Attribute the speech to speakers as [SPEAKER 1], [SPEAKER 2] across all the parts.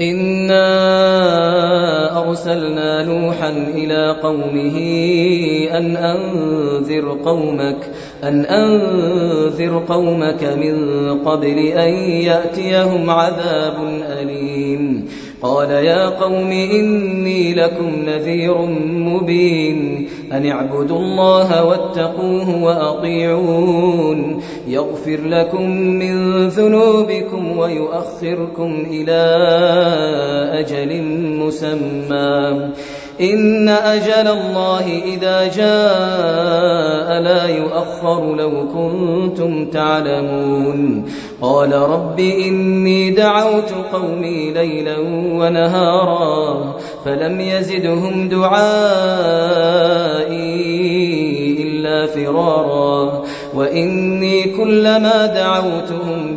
[SPEAKER 1] إنا أرسلنا نوحا إلى قومه أن أنذر قومك أن أنذر قومك من قبل أن يأتيهم عذاب أليم. قال يا قوم إني لكم نذير مبين أن اعبدوا الله واتقوه وأطيعون. يغفر لكم من ذنوبكم ويؤخركم إلى أجل مسمى. إن أجل الله إذا جاء لا يؤخر لو كنتم تعلمون. قال رب إني دعوت قومي ليلا ونهارا فلم يزدهم دعائي إلا فرارا. وإني كلما دعوتهم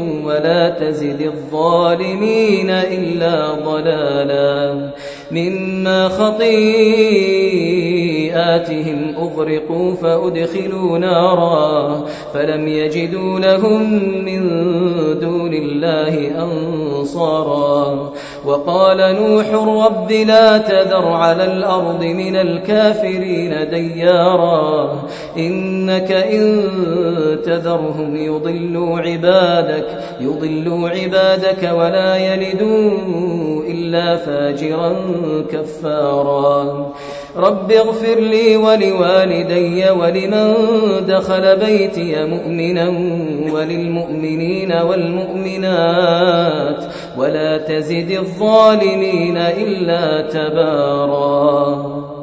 [SPEAKER 1] ولا تزد الظالمين إلا ضلالا مما خطيئاتهم أغرقوا فأدخلوا نارا فلم يجدوا لهم من دون الله أنصارا وقال نوح رب لا تذر على الأرض من الكافرين ديارا إنك إن تذرهم يضلوا عبادك يضلوا عبادك ولا يلدوا إلا فاجرا كفارا رب اغفر لي ولوالدي ولمن دخل بيتي مؤمنا وللمؤمنين والمؤمنات ولا تزد الظالمين إلا تبارا